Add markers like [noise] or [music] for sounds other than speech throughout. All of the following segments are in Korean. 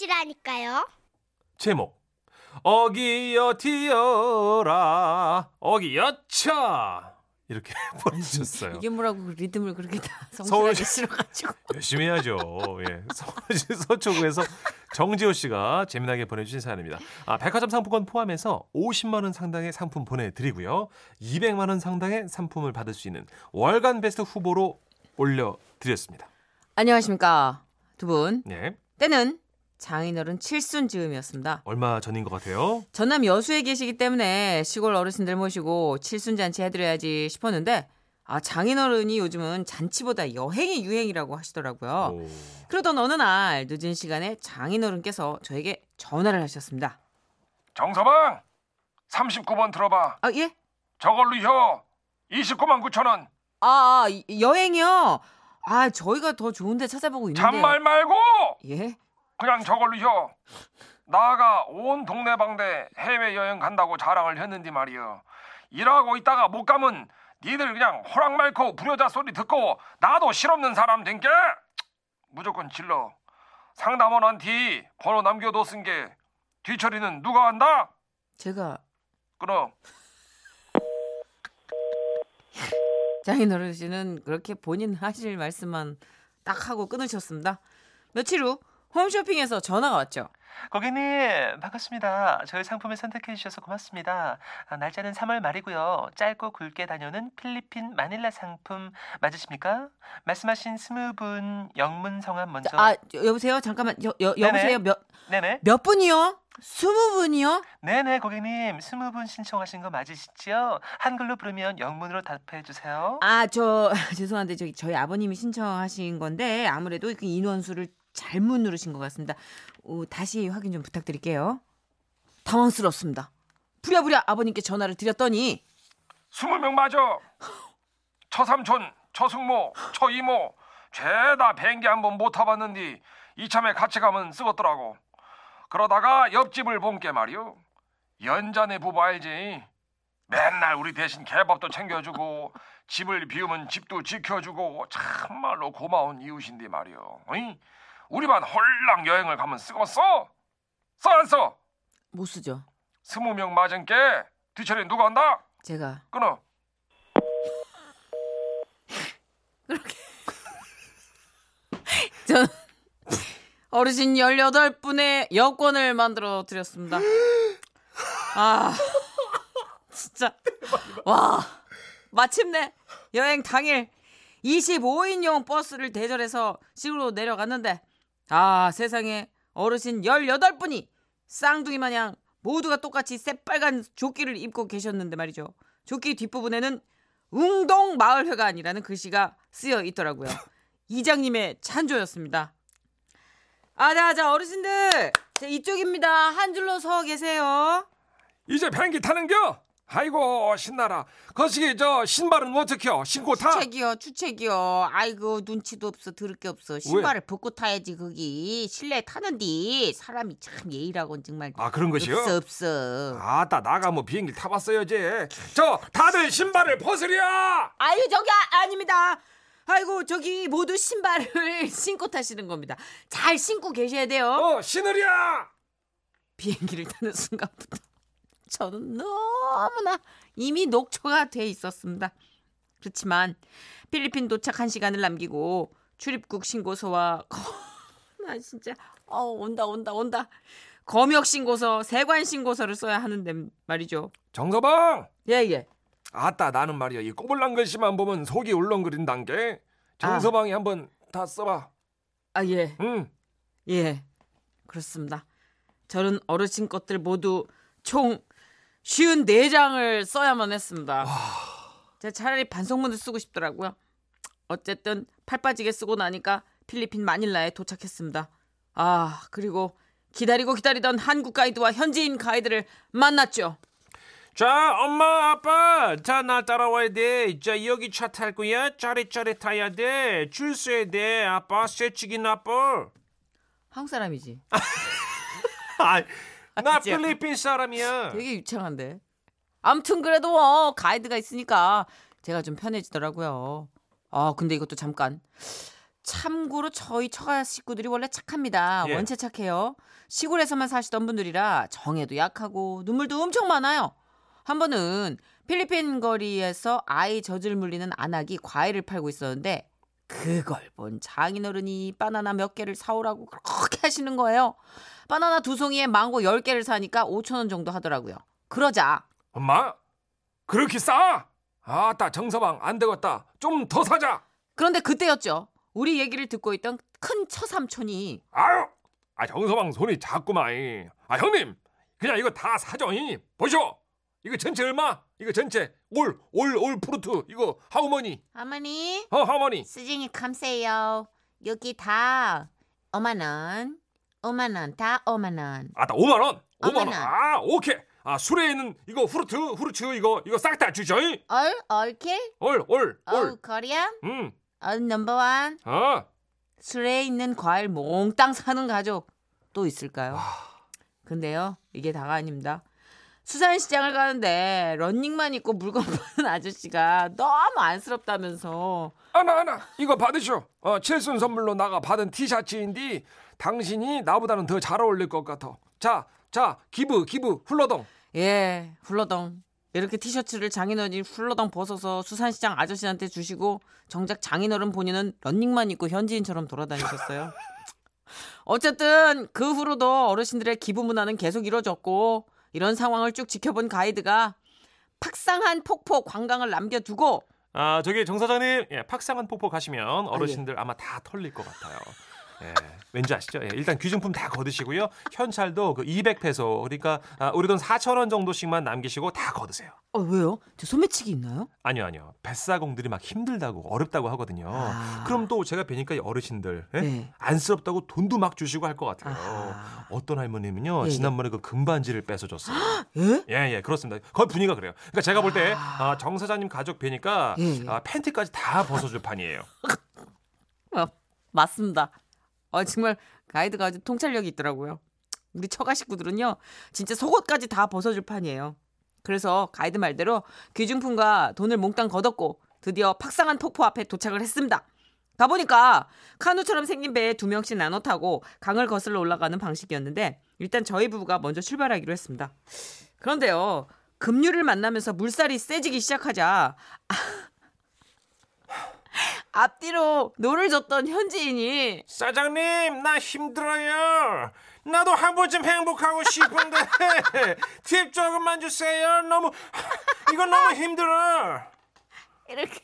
것이라니까요. 제목 어기여 티어라 어기여 차 이렇게 [laughs] 보내주셨어요. 이게 뭐라고 그 리듬을 그렇게 다 [laughs] 서울- 성실하게 실어가지고. 열심히 해야죠. 예. 서울시 [laughs] 서초구에서 정지호 씨가 재미나게 보내주신 사연입니다. 아, 백화점 상품권 포함해서 50만 원 상당의 상품 보내드리고요. 200만 원 상당의 상품을 받을 수 있는 월간 베스트 후보로 올려드렸습니다. 안녕하십니까 두 분. 네. 때는 장인어른 칠순 즈음이었습니다. 얼마 전인 것 같아요. 전남 여수에 계시기 때문에 시골 어르신들 모시고 칠순 잔치 해드려야지 싶었는데 아 장인어른이 요즘은 잔치보다 여행이 유행이라고 하시더라고요. 오. 그러던 어느 날 늦은 시간에 장인어른께서 저에게 전화를 하셨습니다. 정서방 39번 들어봐 아 예? 저걸로요 29만 9천 원 아, 아 이- 여행이요? 아 저희가 더 좋은데 찾아보고 있는데. 잔말 말고 예? 그냥 저걸로요. 나가 온 동네방네 해외 여행 간다고 자랑을 했는데 말이여. 일하고 있다가 못 가면 니들 그냥 호랑 말고 부려자 소리 듣고 나도 실없는 사람 된게? 무조건 질러. 상담원한테 번호 남겨뒀은 게 뒤처리는 누가 한다? 제가. 끊어. [laughs] 장인 어르신은 그렇게 본인 하실 말씀만 딱 하고 끊으셨습니다. 며칠 후 홈쇼핑에서 전화가 왔죠. 고객님 반갑습니다. 저희 상품을 선택해 주셔서 고맙습니다. 아, 날짜는 3월 말이고요. 짧고 굵게 다녀오는 필리핀 마닐라 상품 맞으십니까? 말씀하신 스무 분 영문 성함 먼저. 아 여- 여보세요 잠깐만 여, 여, 여보세요 몇몇 네네. 분이요? 스무 분이요? 네네 고객님 스무 분 신청하신 거 맞으시죠? 한글로 부르면 영문으로 답해 주세요. 아 저 [laughs] 죄송한데 저기 저희 아버님이 신청하신 건데 아무래도 그 인원수를 잘못 누르신 것 같습니다. 어, 다시 확인 좀 부탁드릴게요. 당황스럽습니다. 부랴부랴 아버님께 전화를 드렸더니 20명 맞아. 처삼촌, 처숙모, 처이모 죄다 비행기 한 번 못 타봤는데 이참에 같이 가면 쓰겄더라고. 그러다가 옆집을 본게 말이오. 연자네 부부 알지? 맨날 우리 대신 개밥도 챙겨주고 집을 비우면 집도 지켜주고 참말로 고마운 이웃인데 말이오. 어이? 우리만 홀랑 여행을 가면 쓰겄어? 써안 써? 못 쓰죠. 스무 명 맞은 게 뒤처리 누가 한다? 제가 끊어. [laughs] 전 [laughs] 어르신 18분의 여권을 만들어 드렸습니다. 아, [laughs] 진짜. 와, 마침내 여행 당일 25인용 버스를 대절해서 시골로 내려갔는데, 아, 세상에 어르신 18분이 쌍둥이 마냥 모두가 똑같이 새빨간 조끼를 입고 계셨는데 말이죠. 조끼 뒷부분에는 웅동 마을회관이라는 글씨가 쓰여 있더라고요. [laughs] 이장님의 찬조였습니다. 아, 자, 자, 어르신들. 자, 이쪽입니다. 한 줄로 서 계세요. 이제 비행기 타는겨? 아이고 신나라. 거시기 저 신발은 어떻게요? 신고 타? 추책이요, 추책이요. 아이고, 눈치도 없어, 들을 게 없어. 신발을 벗고 타야지, 거기. 실내 타는디. 사람이 참 예의라곤 정말. 아 그런 것이요? 없어, 없어. 아따 나가 뭐 비행기 타봤어요 제. 저 다들 신발을 벗으려. 아유, 저기, 아, 아닙니다. 아이고, 저기 모두 신발을 [laughs] 신고 타시는 겁니다. 잘 신고 계셔야 돼요. 어 신으랴. 비행기를 타는 순간부터 저는 너무나 이미 녹초가 돼 있었습니다. 그렇지만 필리핀 도착 한 시간을 남기고 출입국 신고서와 거- [laughs] 나 진짜 어 온다 온다 온다 검역 신고서 세관 신고서를 써야 하는데 말이죠. 정서방. 예예. 아따 나는 말이야 이 꼬불랑 글씨만 보면 속이 울렁거린단 게. 정서방이 한번 다 써봐. 아 예. 응. 예. 그렇습니다. 저는 어르신 것들 모두 총 쉬운 네 장을 써야만 했습니다. 제가 차라리 반성문을 쓰고 싶더라고요. 어쨌든 팔 빠지게 쓰고 나니까 필리핀 마닐라에 도착했습니다. 아, 그리고 기다리고 기다리던 한국 가이드와 현지인 가이드를 만났죠. 자, 엄마, 아빠, 자, 나 따라와야 돼. 자, 여기 차 탈 거야. 짜릿짜릿 타야 돼. 줄 서야 돼. 아빠, 새치기 나빠. 한국 사람이지. [laughs] 아, 나. 필리핀 사람이야. 되게 유창한데. 아무튼 그래도 어, 가이드가 있으니까 제가 좀 편해지더라고요. 아, 근데 이것도 잠깐. 참고로 저희 처가 식구들이 원래 착합니다. 예. 원체 착해요. 시골에서만 사시던 분들이라 정에도 약하고 눈물도 엄청 많아요. 한 번은 필리핀 거리에서 아이 젖을 물리는 아낙이 과일을 팔고 있었는데 그걸 본 장인어른이 바나나 몇 개를 사오라고 그렇게 하시는 거예요. 바나나 두 송이에 망고 열 개를 사니까 5천 원 정도 하더라고요. 그러자 엄마 그렇게 싸? 아따 정서방 안 되겠다. 좀 더 사자. 그런데 그때였죠. 우리 얘기를 듣고 있던 큰 처삼촌이 아유, 아 정서방 손이 작구만. 아 형님, 그냥 이거 다 사정이 보쇼. 이거 전체 얼마? 이거 전체 all all all fruit 이거 how money? 어머니 어 How money? 수징이 감세요. 여기 다 5만 원, 5만 원, 다 5만 원. 아따 5만 원, 5만 원. 어머나. 아 오케이. 아 수레에 있는 이거 fruit fruits 이거 이거 싹 다 주죠. all, all kill, all all all, all. Korean, 음, all number one. 어. 수레에 있는 과일 몽땅 사는 가족 또 있을까요? 근데요, 이게 다가 아닙니다. 수산 시장을 가는데 런닝만 입고 물건 [laughs] 파는 아저씨가 너무 안쓰럽다면서 아나 아나 이거 받으쇼. 어 칠순 선물로 나가 받은 티셔츠인데 당신이 나보다는 더 잘 어울릴 것 같아. 자, 자 기부 기부 훌러덩. 예, 훌러덩. 이렇게 티셔츠를 장인어른이 훌러덩 벗어서 수산시장 아저씨한테 주시고 정작 장인어른 본인은 런닝만 입고 현지인처럼 돌아다니셨어요. [laughs] 어쨌든 그 후로도 어르신들의 기부 문화는 계속 이뤄졌고 이런 상황을 쭉 지켜본 가이드가 팍상한 폭포 관광을 남겨두고 아 저기 정 사장님 예, 팍상한 폭포 가시면 아, 어르신들 아마 다 털릴 것 같아요. 예, 왠지 아시죠? 예, 일단 귀중품 다 거두시고요. 현찰도 그 200페소 그러니까 아, 우리 돈 4천 원 정도씩만 남기시고 다 거두세요. 어 왜요? 저 소매치기 있나요? 아니요 아니요 뱃사공들이 막 힘들다고 어렵다고 하거든요. 아. 그럼 또 제가 뵈니까 이 어르신들 예? 네. 안쓰럽다고 돈도 막 주시고 할 것 같아요. 아하. 어떤 할머니면요 예, 예. 지난번에 그 금반지를 뺏어 줬어요. [gasps] 예? 예, 예, 그렇습니다. 거의 분위기가 그래요. 그러니까 제가 볼때 아, 정 사장님 가족 뵈니까 예, 예. 아, 팬티까지 다 벗어줄 판이에요. 어, [laughs] 맞습니다. 어, 정말 가이드가 아주 통찰력이 있더라고요. 우리 처가 식구들은요, 진짜 속옷까지 다 벗어줄 판이에요. 그래서 가이드 말대로 귀중품과 돈을 몽땅 걷었고 드디어 팍상한 폭포 앞에 도착을 했습니다. 가보니까 카누처럼 생긴 배에 두 명씩 나눠 타고 강을 거슬러 올라가는 방식이었는데 일단 저희 부부가 먼저 출발하기로 했습니다. 그런데요, 급류를 만나면서 물살이 세지기 시작하자 [laughs] 앞뒤로 노를 젓던 현지인이 사장님, 나 힘들어요. 나도 한 번쯤 행복하고 싶은데 [laughs] 팁 조금만 주세요. 너무 [laughs] 이건 너무 힘들어. 이렇게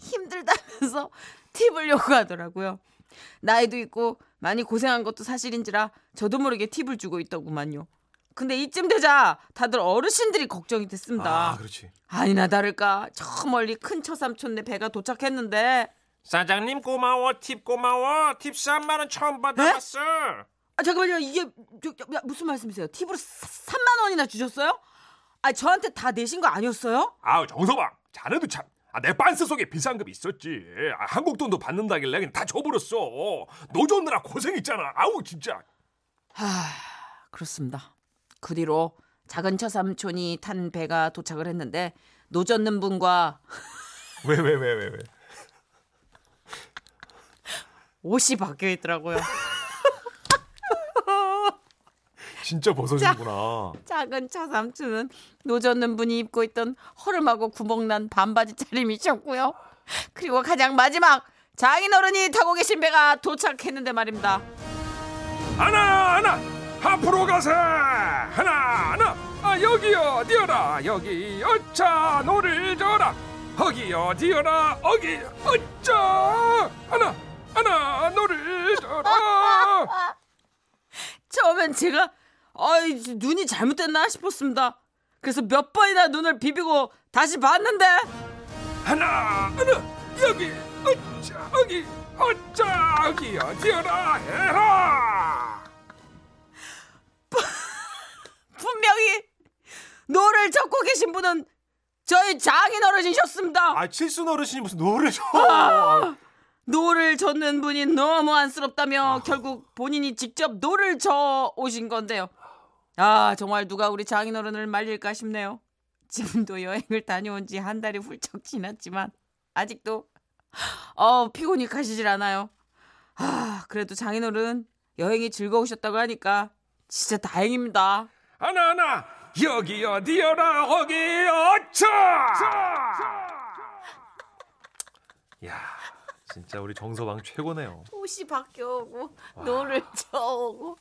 힘들다면서 팁을 요구하더라고요. 나이도 있고 많이 고생한 것도 사실인지라 저도 모르게 팁을 주고 있더구만요. 근데 이쯤 되자 다들 어르신들이 걱정이 됐습니다. 아, 그렇지. 아니나 다를까 저 멀리 큰 처삼촌네 배가 도착했는데 사장님 고마워. 팁 고마워. 팁 3만 원 처음 받아봤어. 아 잠깐만요 이게 저, 저, 야, 무슨 말씀이세요? 팁으로 3만 원이나 주셨어요? 아 저한테 다 내신 거 아니었어요? 아우 정서방 자네도 참. 아, 내 빤스 속에 비상금 있었지. 아, 한국 돈도 받는다길래 그냥 다 줘버렸어. 노조느라 고생했잖아. 아우 진짜. 하, 그렇습니다. 그 뒤로 작은 처삼촌이 탄 배가 도착을 했는데 노젓는 분과 [laughs] 왜 왜 왜 왜 왜? 옷이 바뀌어 있더라고요. [laughs] 진짜 벗어지구나. 작은 처삼촌은 노젓는 분이 입고 있던 허름하고 구멍난 반바지 차림이셨고요. 그리고 가장 마지막 장인어른이 타고 계신 배가 도착했는데 말입니다. 하나 하나 앞으로 가세. 하나 하나. 아 어기여 디어라 어기여차 노를 저어라. 어기여 디어라 어기여차 하나 하나 노를 저어라. [laughs] 처음엔 제가 아이 눈이 잘못됐나 싶었습니다. 그래서 몇 번이나 눈을 비비고 다시 봤는데 하나 하나 어기여차 어기여차 어기여 디어라 해라. [laughs] 분명히 노를 젓고 계신 분은 저희 장인어른이셨습니다. 아 칠순 어르신이 무슨 노를 저? 노를 젓는 분이 너무 안쓰럽다며 결국 본인이 직접 노를 저 오신 건데요. 아 정말 누가 우리 장인 어른을 말릴까 싶네요. 지금도 여행을 다녀온 지 한 달이 훌쩍 지났지만 아직도 어 피곤이 가시질 않아요. 아 그래도 장인어른 여행이 즐거우셨다고 하니까 진짜 다행입니다. 하나 하나 어기여 디여라 어기여차 야, 진짜 우리 정서방 최고네요. 옷이 바뀌어오고 노를 저오고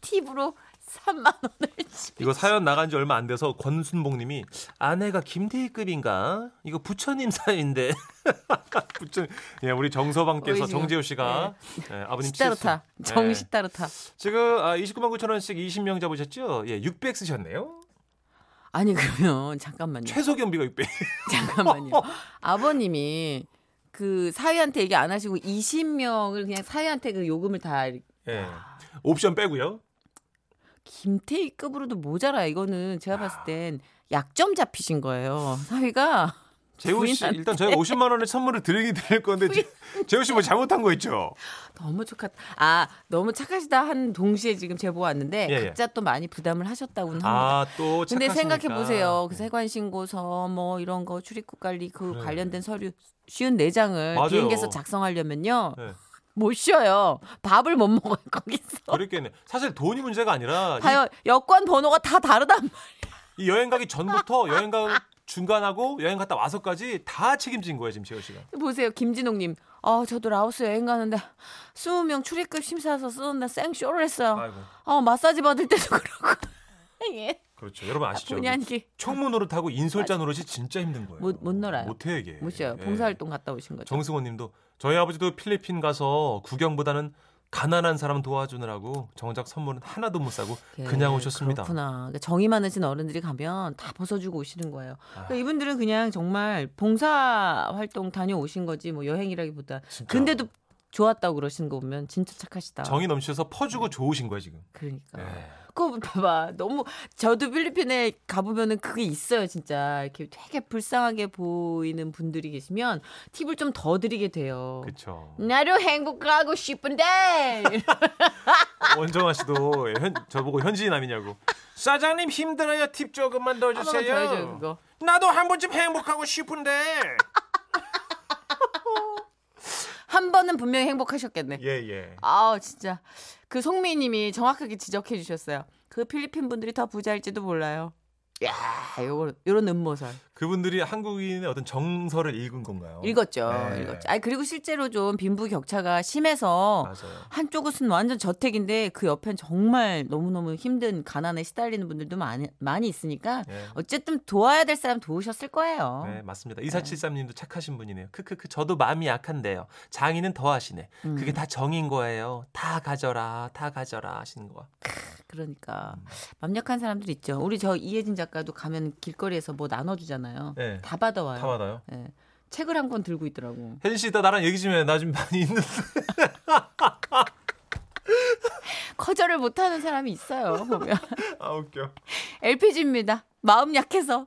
팁으로 3만 원을 지. 이거 사연 나간 지 얼마 안 돼서 권순봉 님이 아내가 김태희급인가? 이거 부처님 [laughs] 사이인데. [laughs] 부처. 예, 우리 정서방께서. 정재호 씨가 예, 아버님 시따르타 칠수. 정시 예. 지금 아, 29만 9천 원씩 20명 잡으셨죠? 예, 600 쓰셨네요. 아니 그러면 잠깐만요. 최소 경비가 600. [laughs] 잠깐만요. 아버님이 그 사위한테 얘기 안 하시고 20명을 그냥 사위한테 그 요금을 다 예. 옵션 빼고요. 김태희급으로도 모자라 이거는 제가 봤을 땐 약점 잡히신 거예요. 사위가 [laughs] 재호 씨 부인한테. 일단 저희 50만 원의 선물을 드리긴 드릴 건데 제- 재호 씨 뭐 잘못한 거 있죠? 너무 축하. 아 너무 착하시다 한 동시에 지금 제보 왔는데 예, 예. 각자 또 많이 부담을 하셨다고는 합니다. 아, 또 근데 착하시니까. 생각해 보세요. 그 세관 신고서 뭐 이런 거 출입국 관리 그 그래. 관련된 서류 쉬운 네 장을 맞아요. 비행기에서 작성하려면요 네. 못 쉬어요. 밥을 못 먹어요 거기서. 그렇겠네. 사실 돈이 문제가 아니라 이- 봐요 여권 번호가 다 다르단 이 여행 가기 전부터 여행 가 중간하고 여행 갔다 와서까지 다 책임진 거예요 지금 재호 씨가. 보세요, 김진옥님. 아, 저도 라오스 여행 가는데 20명 출입국 심사서 쓰는데 생쇼를 했어요. 아이고 아, 마사지 받을 때도 그렇고. [laughs] 예. 그렇죠. 여러분 아시죠? 본의 아니게 총무 노릇하고 인솔자 노릇이 진짜 힘든 거예요. 못- 못 놀아요. 못해 이게. 못 쉬어요. 예. 봉사활동 갔다 오신 거죠. 정승호님도 저희 아버지도 필리핀 가서 구경보다는 가난한 사람 도와주느라고 정작 선물은 하나도 못 사고 예, 그냥 오셨습니다. 그렇구나. 그러니까 정이 많으신 어른들이 가면 다 벗어주고 오시는 거예요. 아. 그러니까 이분들은 그냥 정말 봉사 활동 다녀오신 거지 뭐 여행이라기보다. 진짜. 근데도 좋았다고 그러시는 거 보면 진짜 착하시다. 정이 넘치셔서 퍼주고 좋으신 거예요 지금. 그러니까. 예. 그거 봐봐. 너무 저도 필리핀에 가보면은 그게 있어요, 진짜. 이렇게 되게 불쌍하게 보이는 분들이 계시면 팁을 좀 더 드리게 돼요. 그렇죠. 나도 행복하고 싶은데. [laughs] 원정아 씨도 예, 현, 저보고 현지인남이냐고. 사장님 힘들어요. 팁 조금만 더 한번 더 해줘요, 그거. 나도 한 번쯤 행복하고 싶은데. 한 번은 분명히 행복하셨겠네. 예 예. 아, 진짜. 그 송미님이 정확하게 지적해 주셨어요. 그 필리핀 분들이 더 부자일지도 몰라요. 야, 요거 요런 음모설. 그분들이 한국인의 어떤 정서를 읽은 건가요? 읽었죠. 네. 읽었죠. 아, 그리고 실제로 좀 빈부 격차가 심해서 맞아요. 한쪽은 완전 저택인데 그 옆엔 정말 너무너무 힘든 가난에 시달리는 분들도 많이, 많이 있으니까 네. 어쨌든 도와야 될 사람 도우셨을 거예요. 네, 맞습니다. 2473 님도 착하신 분이네요. 크크크 저도 마음이 약한데요. 장인은 더 하시네. 음. 그게 다 정인 거예요. 다 가져라. 다 가져라 하시는 거. 그러니까 맘 약한 사람들 있죠. 우리 저 이혜진 작가도 가면 길거리에서 뭐 나눠주잖아요. 네. 다 받아와요. 다 받아요. 예. 책을 한 권 들고 있더라고. 혜진 씨 이따 나랑 얘기 좀 해. 나좀 많이 있는데. [laughs] 거절을 못하는 사람이 있어요. 보면 아 웃겨. [laughs] LPG입니다. 마음 약해서.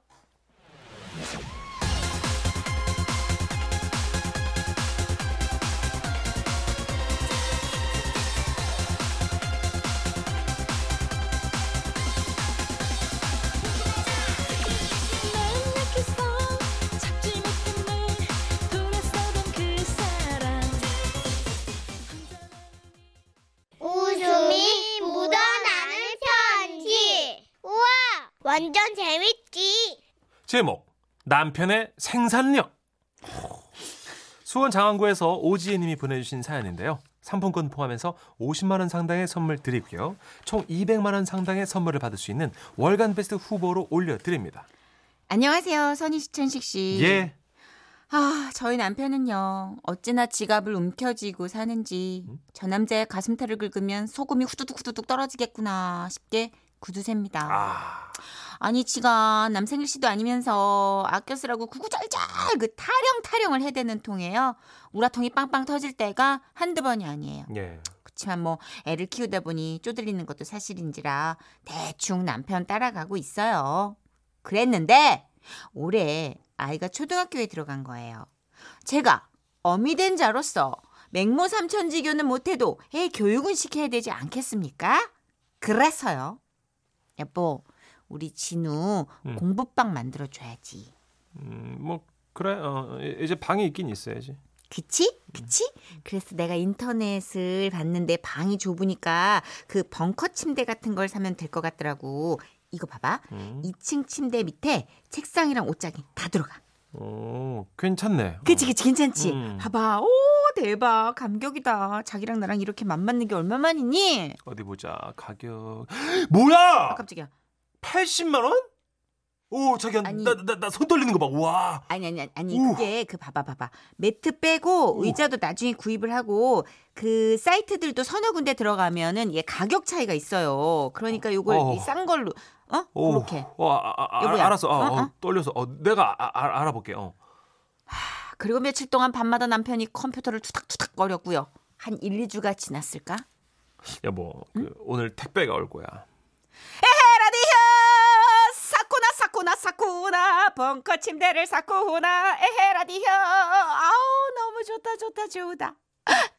제목 남편의 생산력. 수원 장안구에서 오지혜 님이 보내주신 사연인데요. 상품권 포함해서 50만 원 상당의 선물 드리고요. 총 200만 원 상당의 선물을 받을 수 있는 월간 베스트 후보로 올려드립니다. 안녕하세요. 선희 시천식 씨. 예. 아, 저희 남편은요. 어찌나 지갑을 움켜쥐고 사는지 저 남자의 가슴털을 긁으면 소금이 후두둑 후두둑 떨어지겠구나 싶게 구두셉니다. 아, 아니 지가 남생일 씨도 아니면서 아껴 쓰라고 구구절절 그 타령 타령을 해대는 통에요. 우라통이 빵빵 터질 때가 한두 번이 아니에요. 예. 그렇지만 뭐 애를 키우다 보니 쪼들리는 것도 사실인지라 대충 남편 따라가고 있어요. 그랬는데 올해 아이가 초등학교에 들어간 거예요. 제가 어미 된 자로서 맹모 삼천지교는 못해도 애 교육은 시켜야 되지 않겠습니까? 그래서요. 여보, 우리 진우 음. 공부방 만들어 줘야지. 음, 뭐 그래. 어, 이제 방이 있긴 있어야지. 그치? 그치? 그래서 내가 인터넷을 봤는데 방이 좁으니까 그 벙커 침대 같은 걸 사면 될 것 같더라고. 이거 봐봐. 음. 2층 침대 밑에 책상이랑 옷장이 다 들어가. 오, 괜찮네. 그치, 그치, 괜찮지? 음. 봐봐. 오, 대박. 감격이다. 자기랑 나랑 이렇게 맘 맞는 게 얼마만이니? 어디 보자. 가격. [gasps] 뭐야? 아, 깜짝이야. 80만 원? 오, 자기야. 아니. 나 나 나 손 떨리는 거 봐. 와. 아니 아니 아니, 우. 그게 그 봐봐 봐봐 매트 빼고 의자도 나중에 구입을 하고 그 사이트들도 서너 군데 들어가면은 얘 가격 차이가 있어요. 그러니까 요걸 어. 이싼 걸로 어 오. 그렇게 어, 아, 아, 아. 알았어. 어, 어, 어, 어? 떨려서. 어, 내가 아, 아, 알아볼게. 어. 그리고 며칠 동안 밤마다 남편이 컴퓨터를 투닥투닥 거렸고요. 한 1, 2주가 지났을까? 여보, 그 오늘 택배가 올 거야. 에헤라디혀 사쿠나 사쿠나. 벙커 침대를 사쿠나. 에헤라디혀 아우 너무 좋다 좋다 좋다.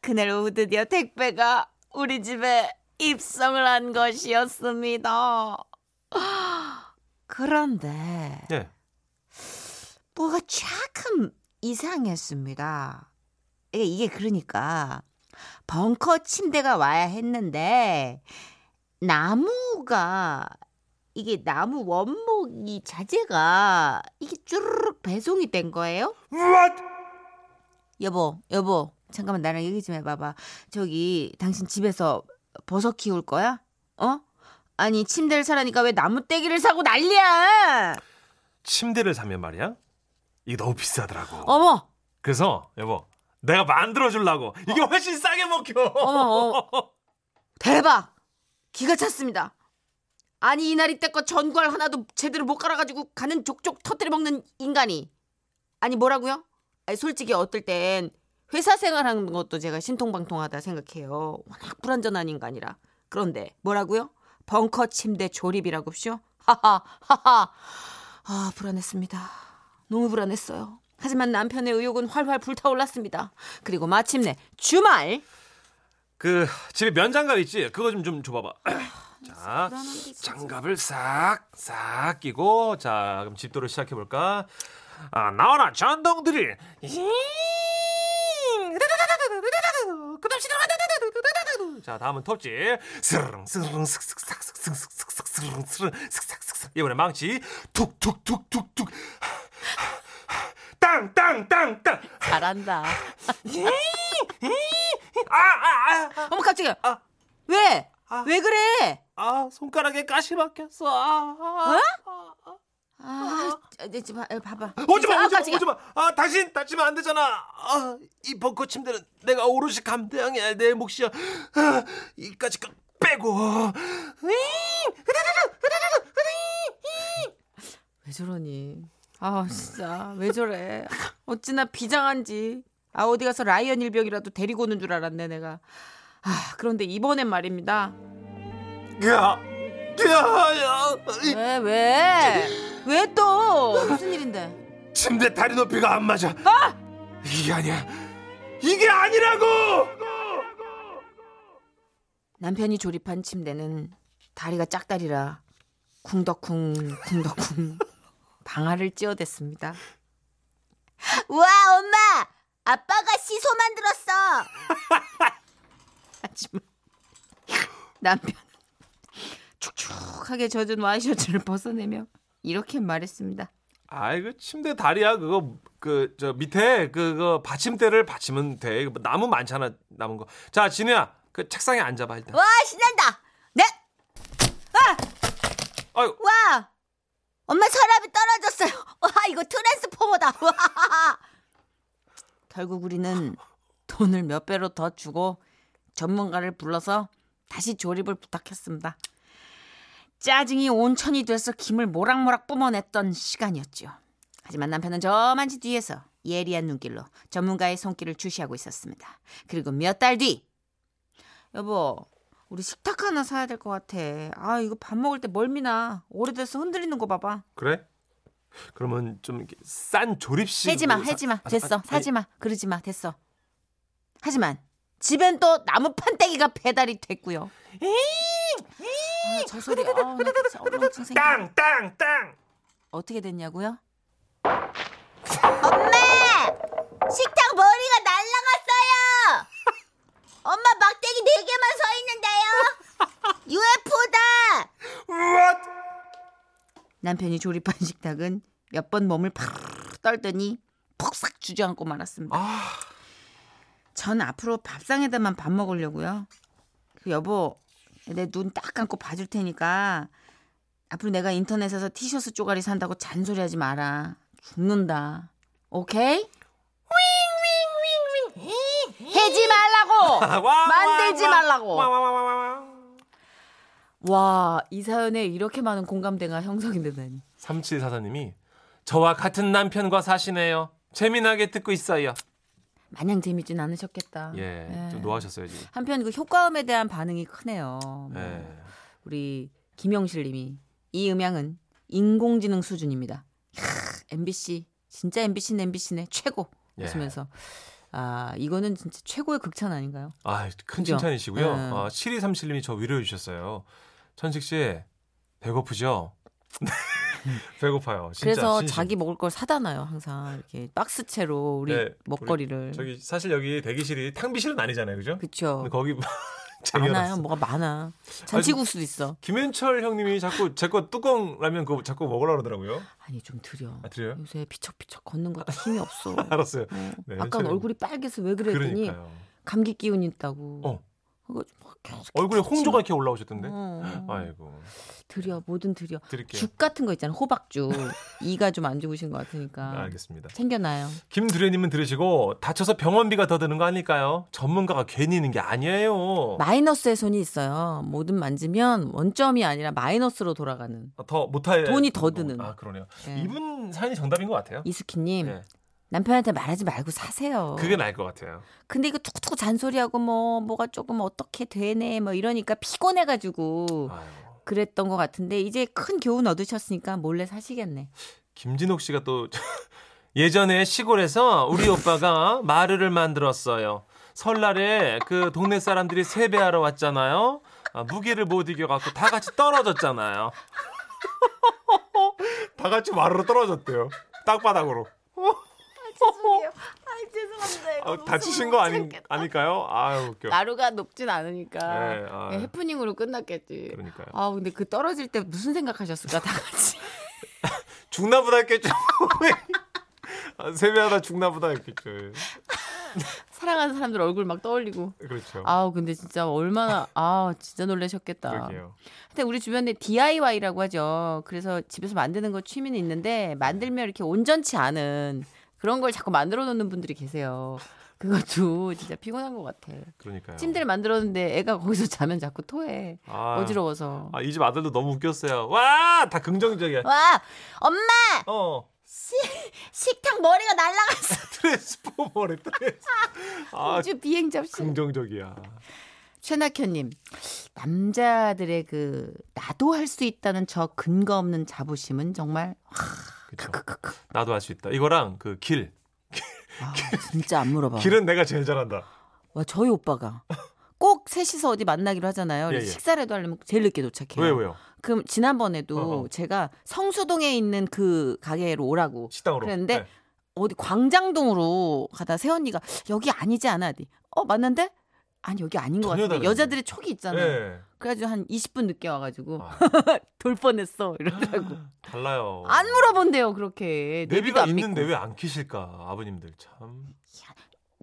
그날 오후 드디어 택배가 우리 집에 입성을 한 것이었습니다. 그런데 예. 뭐가 조금 이상했습니다. 이게, 이게 그러니까 벙커 침대가 와야 했는데 나무가 이게 나무 원목이 자재가 이게 쭈르륵 배송이 된 거예요? What? 여보, 여보, 잠깐만 나랑 얘기 좀 해봐봐. 저기 당신 집에서 버섯 키울 거야? 어? 아니 침대를 사라니까 왜 나무 떼기를 사고 난리야? 침대를 사면 말이야. 이게 너무 비싸더라고. 어머, 그래서 여보, 내가 만들어 주려고. 이게 훨씬 싸게 먹혀. 어머, 어머. 대박! 기가 찼습니다. 아니 이날 이때껏 전구알 하나도 제대로 못 갈아가지고 가는 족족 터뜨려 먹는 인간이 아니 뭐라고요? 아니 솔직히 어떨 땐 회사 생활하는 것도 제가 신통방통하다 생각해요. 워낙 불안전한 인간이라. 그런데 뭐라고요? 벙커 침대 조립이라고쇼? 하하 하하. 아 불안했습니다. 너무 불안했어요. 하지만 남편의 의욕은 활활 불타올랐습니다. 그리고 마침내 주말 그 집에 면장갑 있지? 그거 좀 좀 줘봐봐. [clears throat] 자, 장갑을 싹 싹 끼고 자 그럼 집도를 시작해 볼까? 아 나와라 전동 드릴. 자 다음은 톱지. 스르릉 스르릉 슥슥삭슥슥슥슥 스르릉 스르릉 슥삭슥슥 이번에 망치 툭 툭 툭 툭 툭 땅 땅 땅 땅 잘한다. 아 아 아 어머 깜짝이야. 아. 왜? 아. 왜 그래? 아, 손가락에 가시 박혔어. 아, 아, 아. 아, 내 집, 봐봐. 오지 마, 아, 오지 마, 깜짝이야. 오지 마. 아, 당신 다치면 안 되잖아. 아, 이 벙커 침대는 내가 오롯이 감당해야 할내 몫이야. 아, 이까지 까- 빼고. 왜 저러니? 아 진짜 왜 저래? 어찌나 비장한지. 아 어디 가서 라이언 일병이라도 데리고 오는 줄 알았네 내가. 아 그런데 이번엔 말입니다. 야, 야, 야. 이왜 왜? 왜 또? 무슨 일인데? 침대 다리 높이가 안 맞아. 이게 아니야. 이게 아니라고. 남편이 조립한 침대는 다리가 짝다리라 쿵덕쿵 쿵덕쿵 방아를 찧어댔습니다. 우와 엄마 아빠가 시소 만들었어 [laughs] 하지만 [laughs] 남편 축축하게 젖은 와이셔츠를 벗어내며 이렇게 말했습니다. 아이 그 침대 다리야. 그거 그 저 밑에 그거 받침대를 받치면 돼. 이거 나무 많잖아? 남은 거. 자 진우야. 그 책상에 앉아봐 일단. 와 신난다. 네? 아유. 와! 엄마 서랍이 떨어졌어요. 와 이거 트랜스포머다. 와! 결국 우리는 돈을 몇 배로 더 주고 전문가를 불러서 다시 조립을 부탁했습니다. 짜증이 온천이 돼서 김을 모락모락 뿜어냈던 시간이었죠. 하지만 남편은 저만치 뒤에서 예리한 눈길로 전문가의 손길을 주시하고 있었습니다. 그리고 몇 달 뒤, 여보, 우리 식탁 하나 사야 될 것 같아. 아, 이거 밥 먹을 때 멀미나. 오래돼서 흔들리는 거 봐봐. 그래? 그러면 좀 싼 조립식. 해지 마, 해지 마. 됐어. 사지 마. 그러지 마. 됐어. 하지만 집엔 또 나무 판때기가 배달이 됐고요. 아, 어, 땅, 땅, 땅. 어떻게 됐냐고요? 엄마! 식탁 머리가 날라갔어요. 엄마 막대기 네 개만 서 있는데요. UFO다. What? 남편이 조립한 식탁은 몇 번 몸을 팍 떨더니 폭삭 주저앉고 말았습니다. 아... 전 앞으로 밥상에다만 밥 먹으려고요. 그 여보, 내 눈 딱 감고 봐줄 테니까 앞으로 내가 인터넷에서 티셔츠 쪼가리 산다고 잔소리하지 마라. 죽는다. 오케이? 해지 말라고. 만들지 말라고. 와, 이 사연에 이렇게 많은 공감대가 형성이 되다니. 3744님이 저와 같은 남편과 사시네요. 재미나게 듣고 있어요. 마냥 재밌진 않으셨겠다. 예, 예. 좀 노하셨어요 지금. 한편 그 효과음에 대한 반응이 크네요. 뭐 예. 우리 김영실 님이 이 음향은 인공지능 수준입니다. 이야, MBC 진짜 MBC는 MBC네 최고 예. 웃으면서 아 이거는 진짜 최고의 극찬 아닌가요? 아, 큰 그죠? 칭찬이시고요. 예. 어, 7237님이 저 위로해 주셨어요. 천식 씨 배고프죠? [laughs] [laughs] 배고파요. 진짜. 그래서 진심. 자기 먹을 걸 사다 놔요 항상 이렇게 박스채로 우리 네, 먹거리를 저기 사실 여기 대기실이 탕비실은 아니잖아요, 그죠? 근데 거기 [laughs] 많아요 쟁여놨어. 뭐가 많아 잔치국수도 있어 김현철 형님이 자꾸 제 거 뚜껑 라면 그거 자꾸 먹으라 그러더라고요. 아니 좀 드려 아, 드려요? 요새 비척비척 걷는 것도 힘이 없어 [laughs] 알았어요. 어, 네, 아까 얼굴이 빨개서 왜 그랬더니 그러니까요. 감기 기운 있다고. 어. 얼굴에. 홍조가 이렇게 올라오셨던데. 어. 아이고. 드려 뭐든 드려. 드릴게요. 죽 같은 거 있잖아 호박죽. 이가 좀 안 좋으신 것 같으니까 알겠습니다. 챙겨놔요. 김두래님은 들으시고 다쳐서 병원비가 더 드는 거 아닐까요? 전문가가 괜히 있는 게 아니에요. 마이너스의 손이 있어요. 뭐든 만지면 원점이 아니라 마이너스로 돌아가는. 아, 더 못할 돈이 더 드는. 아 그러네요. 예. 이분 사연이 정답인 것 같아요. 이수키님 예. 남편한테 말하지 말고 사세요. 그게 나을 것 같아요. 근데 이거 툭툭 잔소리하고 뭐 뭐가 조금 어떻게 되네 뭐 이러니까 피곤해가지고 아유. 그랬던 것 같은데 이제 큰 교훈 얻으셨으니까 몰래 사시겠네. 김진옥 씨가 또 [laughs] 예전에 시골에서 우리 오빠가 마르를 만들었어요. 설날에 그 동네 사람들이 세배하러 왔잖아요. 아, 무게를 못 이겨갖고 다 같이 떨어졌잖아요. [laughs] 다 같이 마르로 떨어졌대요. 땅바닥으로. 죄송해요. [laughs] 아 죄송합니다. 아, 다치신 거 아니, 아닐까요? 아유 웃겨. 나루가 높진 않으니까 네, 아. 네, 해프닝으로 끝났겠지. 그러니까요. 아 근데 그 떨어질 때 무슨 생각하셨을까 다 같이. [laughs] 죽나 보다 했겠죠. [laughs] 아, 세배하다 죽나 보다 했겠죠. 사랑하는 사람들 얼굴 막 떠올리고. 그렇죠. 아우 근데 진짜 얼마나 아 진짜 놀라셨겠다. 그러게요. 근데 우리 주변에 DIY라고 하죠. 그래서 집에서 만드는 거 취미는 있는데 만들면 이렇게 온전치 않은 그런 걸 자꾸 만들어 놓는 분들이 계세요. 그것도 진짜 피곤한 것 같아. 그러니까요. 침대를 만들었는데 애가 거기서 자면 자꾸 토해. 아, 어지러워서. 아, 이 집 아들도 너무 웃겼어요. 와, 다 긍정적이야. 와, 엄마 어, 식탁 머리가 날라갔어. [laughs] 트랜스포머래, 트랜스. 아, 우주 비행 접시. 긍정적이야. 최낙현님 남자들의 그 나도 할 수 있다는 저 근거 없는 자부심은 정말 그쵸. 나도 할 수 있다. 이거랑 그 길. 아, 진짜 안 물어봐. 길은 내가 제일 잘한다. 와 저희 오빠가 꼭 셋이서 어디 만나기로 하잖아요. 예, 예. 식사라도 하려면 제일 늦게 도착해요. 왜요, 왜요? 그럼 지난번에도 어, 어. 제가 성수동에 있는 그 가게로 오라고 식당으로. 그랬는데 네. 어디 광장동으로 가다 새언니가 여기 아니지 않아? 어 맞는데? 아니 여기 아닌 것 같은데. 여자들의 촉이 있잖아요. 네. 그래가지고 한 20분 늦게 와가지고 아, [laughs] 돌 뻔했어 이러더라고. [laughs] 달라요. 안 물어본대요 그렇게 내비가 안 있는데 왜 안 키실까? 아버님들 참.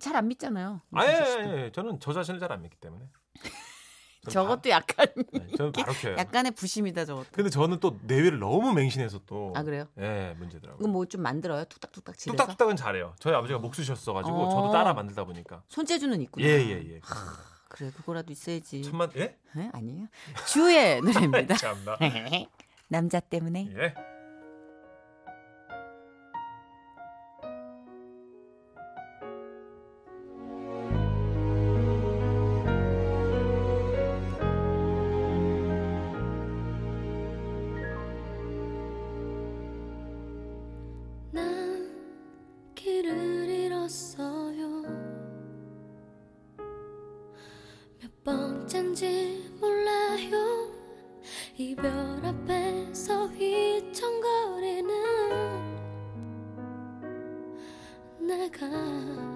잘 안 믿잖아요. 아예. 예, 예. 저는 저 자신을 잘 안 믿기 때문에. 저것도 약간 바, 네, 저는 바로 켜요. 약간의 부심이다 저것도. 근데 저는 또 내외를 너무 맹신해서 또. 아 그래요? 예, 문제더라고요. 이거 뭐좀 만들어요? 툭딱툭딱 집에서? 뚝딱뚝딱은 잘해요. 저희 아버지가 목 쓰셨어가지고 어. 저도 따라 만들다 보니까. 손재주는 있구나. 예예 예. 그래 그거라도 있어야지. 천만 예? 에? 아니에요. 주의 노래입니다. [laughs] 참나. [laughs] 남자 때문에. 예. 看